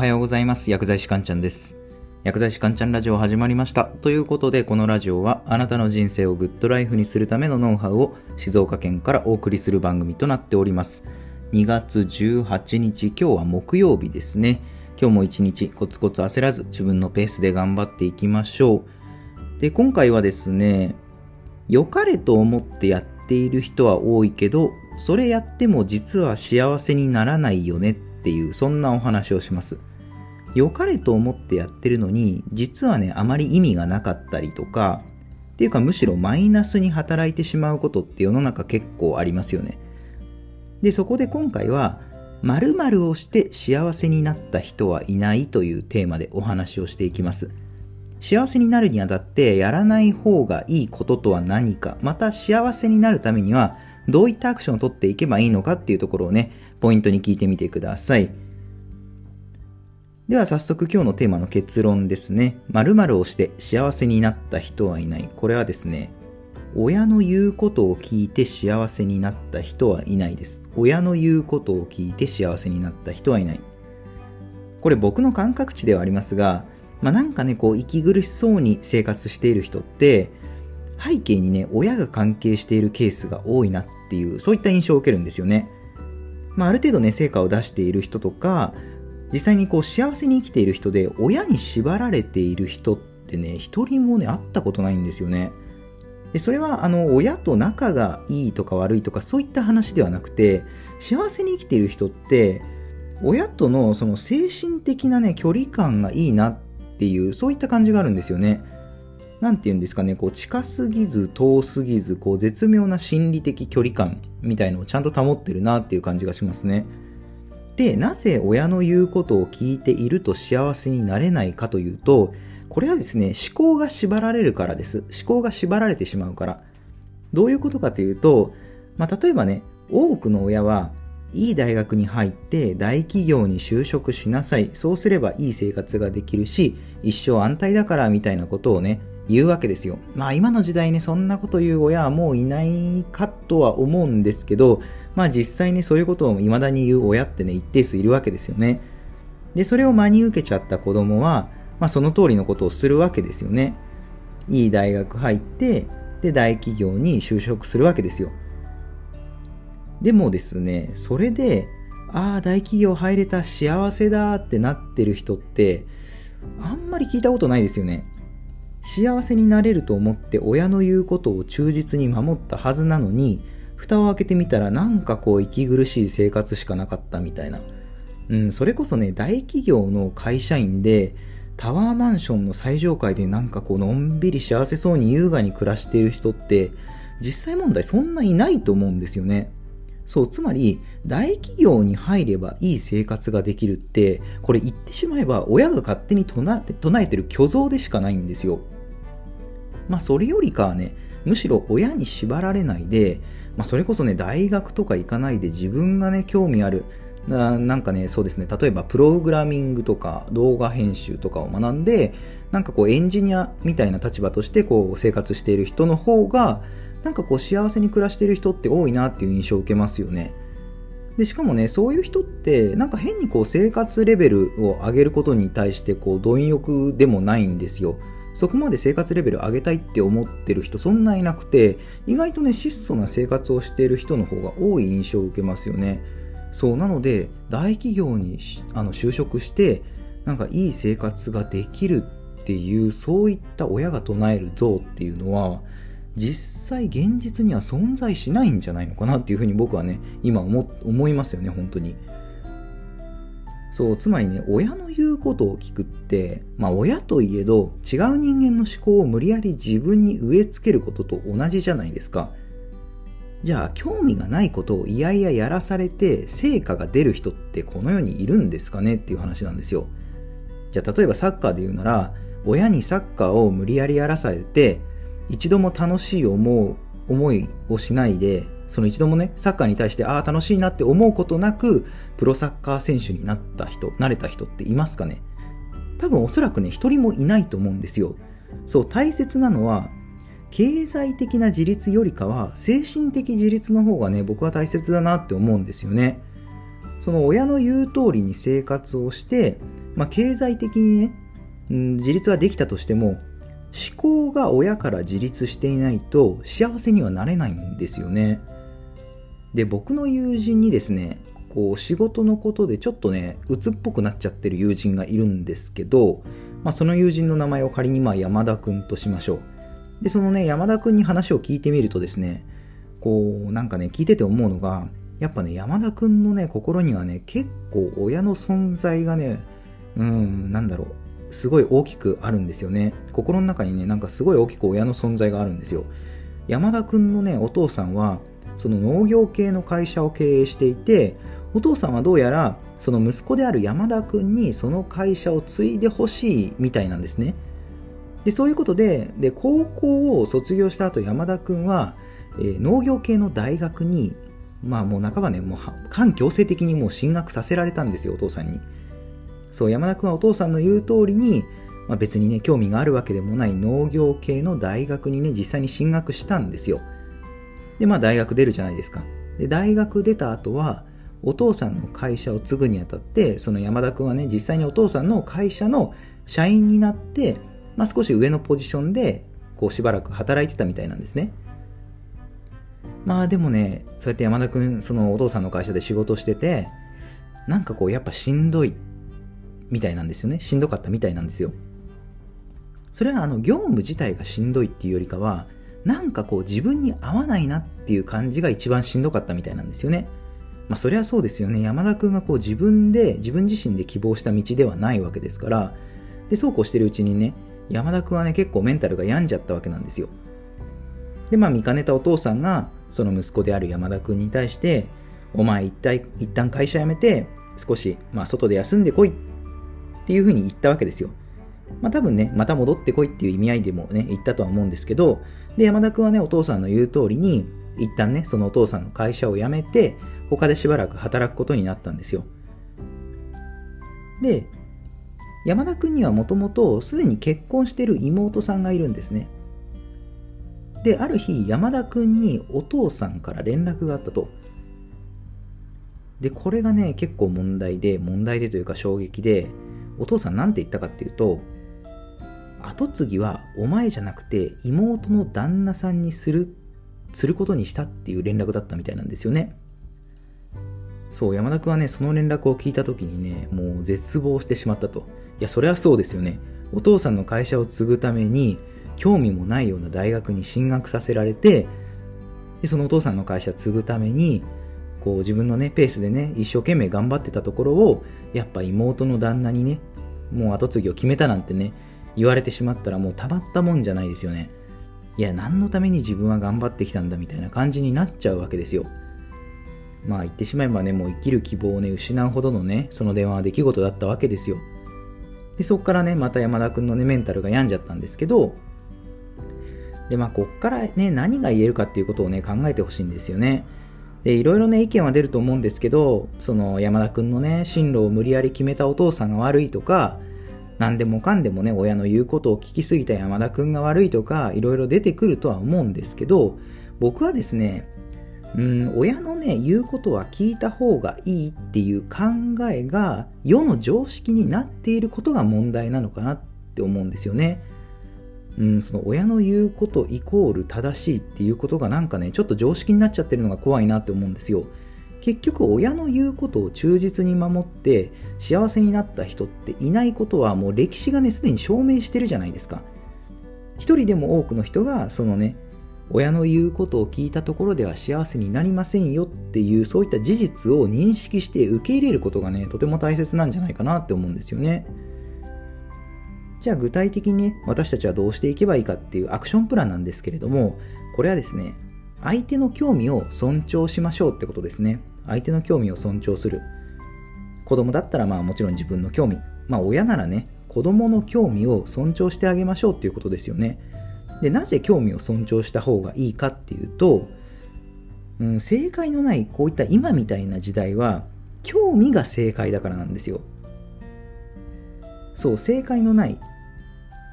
はようございます。薬剤師かんちゃんです。薬剤師かんちゃんラジオ始まりました。ということで、このラジオはあなたの人生をグッドライフにするためのノウハウを静岡県からお送りする番組となっております。2月18日、今日は木曜日ですね。今日も一日コツコツ焦らず自分のペースで頑張っていきましょう。で、今回はですね、良かれと思ってやっている人は多いけど、それやっても実は幸せにならないよねっていうそんなお話をします。良かれと思ってやってるのに実はねあまり意味がなかったりとかっていうかむしろマイナスに働いてしまうことって世の中結構ありますよね。でそこで今回は〇〇をして幸せになった人はいないというテーマでお話をしていきます。幸せになるにあたってやらない方がいいこととは何かまた幸せになるためにはどういったアクションを取っていけばいいのかっていうところをねポイントに聞いてみてください。では早速今日のテーマの結論ですね。〇〇をして幸せになった人はいない。これはですね、親の言うことを聞いて幸せになった人はいないです。親の言うことを聞いて幸せになった人はいない。これ僕の感覚値ではありますが、まあ、なんかね、こう息苦しそうに生活している人って、背景にね、親が関係しているケースが多いなっていう、そういった印象を受けるんですよね。まあ、ある程度ね、成果を出している人とか、実際にこう幸せに生きている人で親に縛られている人ってね一人もね会ったことないんですよね。でそれはあの親と仲がいいとか悪いとかそういった話ではなくて幸せに生きている人って親とのその精神的なね距離感がいいなっていうそういった感じがあるんですよね。何て言うんですかねこう近すぎず遠すぎずこう絶妙な心理的距離感みたいのをちゃんと保ってるなっていう感じがしますね。でなぜ親の言うことを聞いていると幸せになれないかというとこれはですね思考が縛られるからです。思考が縛られてしまうから。どういうことかというと、まあ、例えばね多くの親はいい大学に入って大企業に就職しなさい。そうすればいい生活ができるし一生安泰だからみたいなことをね言うわけですよまあ今の時代ねそんなこと言う親はもういないかとは思うんですけどまあ実際にそういうことを未だに言う親ってね、一定数いるわけですよね。で、それを真に受けちゃった子供は、まあその通りのことをするわけですよね。いい大学入って、で、大企業に就職するわけですよ。でもですね、それで、ああ、大企業入れた幸せだってなってる人って、あんまり聞いたことないですよね。幸せになれると思って親の言うことを忠実に守ったはずなのに、蓋を開けてみたらなんかこう息苦しい生活しかなかったみたいな。うん、それこそね、大企業の会社員で、タワーマンションの最上階でなんかこうのんびり幸せそうに優雅に暮らしている人って実際問題そんないないと思うんですよね。そう、つまり大企業に入ればいい生活ができるってこれ言ってしまえば親が勝手に唱えてる虚像でしかないんですよ。まあそれよりかはね、むしろ親に縛られないでまあ、それこそね、大学とか行かないで自分がね、興味ある、ななんかね、そうですね、例えばプログラミングとか動画編集とかを学んで、なんかこうエンジニアみたいな立場としてこう生活している人の方が、なんかこう幸せに暮らしてる人って多いなっていう印象を受けますよね。でしかもねそういう人ってなんか変にこう生活レベルを上げることに対してこう貪欲でもないんですよ。そこまで生活レベル上げたいって思ってる人そんないなくて意外とね質素な生活をしている人の方が多い印象を受けますよねそうなので大企業にあの就職してなんかいい生活ができるっていうそういった親が唱える像っていうのは実際現実には存在しないんじゃないのかなっていうふうに僕はね今思思いますよね本当に。そうつまりね親の言うことを聞くってまあ親といえど違う人間の思考を無理やり自分に植え付けることと同じじゃないですかじゃあ興味がないことをいやいややらされて成果が出る人ってこの世にいるんですかねっていう話なんですよじゃあ例えばサッカーで言うなら親にサッカーを無理やりやらされて一度も楽しい思う思いをしないでその一度もね、サッカーに対して、ああ、楽しいなって思うことなく、プロサッカー選手になった人、なれた人っていますかね？多分おそらくね、一人もいないと思うんですよ。そう、大切なのは、経済的な自立よりかは、精神的自立の方がね、僕は大切だなって思うんですよね。その親の言う通りに生活をして、まあ、経済的にね、自立はできたとしても思考が親から自立していないと幸せにはなれないんですよね。で僕の友人にですねこう仕事のことでちょっとね鬱っぽくなっちゃってる友人がいるんですけど、まあ、その友人の名前を仮にまあ山田君としましょう。でそのね山田君に話を聞いてみるとですねこうなんかね聞いてて思うのがやっぱね山田君のね心にはね結構親の存在がねうんなんだろうすごい大きくあるんですよね。心の中にねなんかすごい大きく親の存在があるんですよ。山田君のねお父さんはその農業系の会社を経営していてお父さんはどうやらその息子である山田君にその会社を継いでほしいみたいなんですね。でそういうことでで高校を卒業した後山田君は、えー、農業系の大学にまあもう半ばねもう半強制的にもう進学させられたんですよお父さんに。そう山田君はお父さんの言う通りに、まあ、別にね興味があるわけでもない農業系の大学にね実際に進学したんですよ。でまあ大学出るじゃないですか。で大学出た後はお父さんの会社を継ぐにあたってその山田君はね実際にお父さんの会社の社員になって、まあ、少し上のポジションでこうしばらく働いてたみたいなんですね。まあでもねそうやって山田君そのお父さんの会社で仕事しててなんかこうやっぱしんどいっみたいなんですよね。しんどかったみたいなんですよ。それはあの業務自体がしんどいっていうよりかはなんかこう自分に合わないなっていう感じが一番しんどかったみたいなんですよね。まあそれはそうですよね。山田君がこう自分で自分自身で希望した道ではないわけですからでそうこうしてるうちにね山田君はね結構メンタルが病んじゃったわけなんですよ。でまあ見かねたお父さんがその息子である山田君に対してお前一体一旦会社辞めて少し、まあ、外で休んでこいっていうふうに言ったわけですよ。まあ多分ね、また戻ってこいっていう意味合いでもね、言ったとは思うんですけど、で、山田君はね、お父さんの言う通りに、一旦ね、そのお父さんの会社を辞めて、他でしばらく働くことになったんですよ。で、山田君にはもともとすでに結婚してる妹さんがいるんですね。で、ある日、山田君にお父さんから連絡があったと。で、これがね、結構問題で、問題でというか衝撃で、お父さん何て言ったかっていうと後継ぎはお前じゃなくて妹の旦那さんにするすることにしたっていう連絡だったみたいなんですよね。そう山田君はねその連絡を聞いた時にねもう絶望してしまったと。いやそれはそうですよね。お父さんの会社を継ぐために興味もないような大学に進学させられてでそのお父さんの会社継ぐためにこう自分のねペースでね一生懸命頑張ってたところをやっぱ妹の旦那にねもう後継ぎを決めたなんてね、言われてしまったらもうたまったもんじゃないですよね。いや、何のために自分は頑張ってきたんだみたいな感じになっちゃうわけですよ。まあ言ってしまえばね、もう生きる希望をね、失うほどのね、その電話は出来事だったわけですよ。で、そっからね、また山田くんのね、メンタルが病んじゃったんですけど、で、まあこっからね、何が言えるかっていうことをね、考えてほしいんですよね。で、いろいろね、意見は出ると思うんですけど、その山田くんのね、進路を無理やり決めたお父さんが悪いとか、何でもかんでもね、親の言うことを聞きすぎた山田くんが悪いとか、いろいろ出てくるとは思うんですけど、僕はですね、うん、親のね、言うことは聞いた方がいいっていう考えが世の常識になっていることが問題なのかなって思うんですよね。うん、その親の言うことイコール正しいっていうことがなんかねちょっと常識になっちゃってるのが怖いなって思うんですよ結局親の言うことを忠実に守って幸せになった人っていないことはもう歴史がねすでに証明してるじゃないですか一人でも多くの人がそのね親の言うことを聞いたところでは幸せになりませんよっていうそういった事実を認識して受け入れることがねとても大切なんじゃないかなって思うんですよね。じゃあ具体的にね、私たちはどうしていけばいいかっていうアクションプランなんですけれども、これはですね、相手の興味を尊重しましょうってことですね。相手の興味を尊重する。子供だったらまあもちろん自分の興味。まあ親ならね、子供の興味を尊重してあげましょうっていうことですよね。で、なぜ興味を尊重した方がいいかっていうと、うん、正解のないこういった今みたいな時代は、興味が正解だからなんですよ。そう、正解のない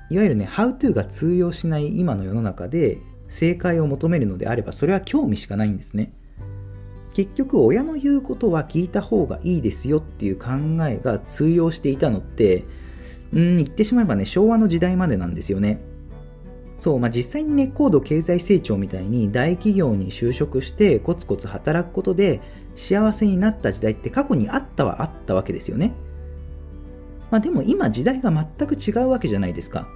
いわゆるね、How to が通用しない今の世の中で正解を求めるのであれば、それは興味しかないんですね。結局親の言うことは聞いた方がいいですよっていう考えが通用していたのってうん言ってしまえばね昭和の時代までなんですよねそうまあ実際にね高度経済成長みたいに大企業に就職してコツコツ働くことで幸せになった時代って過去にあったはあったわけですよねまあでも今時代が全く違うわけじゃないですか。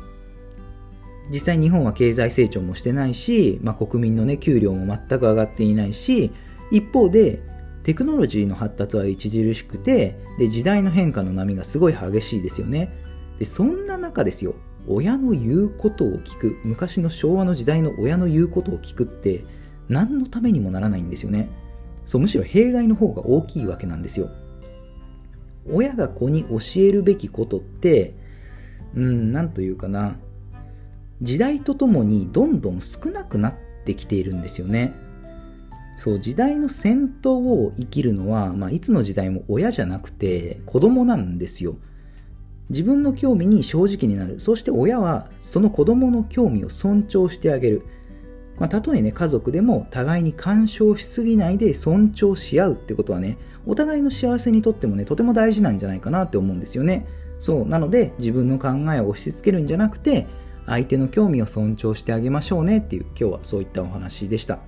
実際日本は経済成長もしてないし、まあ、国民のね給料も全く上がっていないし一方でテクノロジーの発達は著しくてで時代の変化の波がすごい激しいですよね。でそんな中ですよ。親の言うことを聞く。昔の昭和の時代の親の言うことを聞くって何のためにもならないんですよね。そうむしろ弊害の方が大きいわけなんですよ。親が子に教えるべきことってうん何というかな。時代とともにどんどん少なくなってきているんですよね。そう時代の先頭を生きるのは、まあ、いつの時代も親じゃなくて子供なんですよ。自分の興味に正直になる。そして親はその子供の興味を尊重してあげる、まあ、たとえね家族でも互いに干渉しすぎないで尊重し合うってことはねお互いの幸せにとってもねとても大事なんじゃないかなって思うんですよねそうなので自分の考えを押し付けるんじゃなくて相手の興味を尊重してあげましょうねっていう今日はそういったお話でした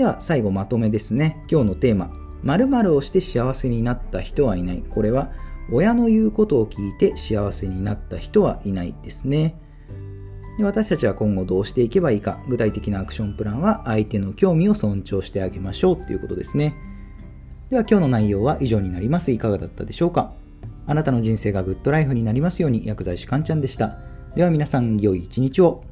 では最後まとめですね。今日のテーマ、〇〇をして幸せになった人はいない。これは親の言うことを聞いて幸せになった人はいないですね。で私たちは今後どうしていけばいいか、具体的なアクションプランは相手の興味を尊重してあげましょうということですね。では今日の内容は以上になります。いかがだったでしょうか？あなたの人生がグッドライフになりますように薬剤師かんちゃんでした。では皆さん良い一日を。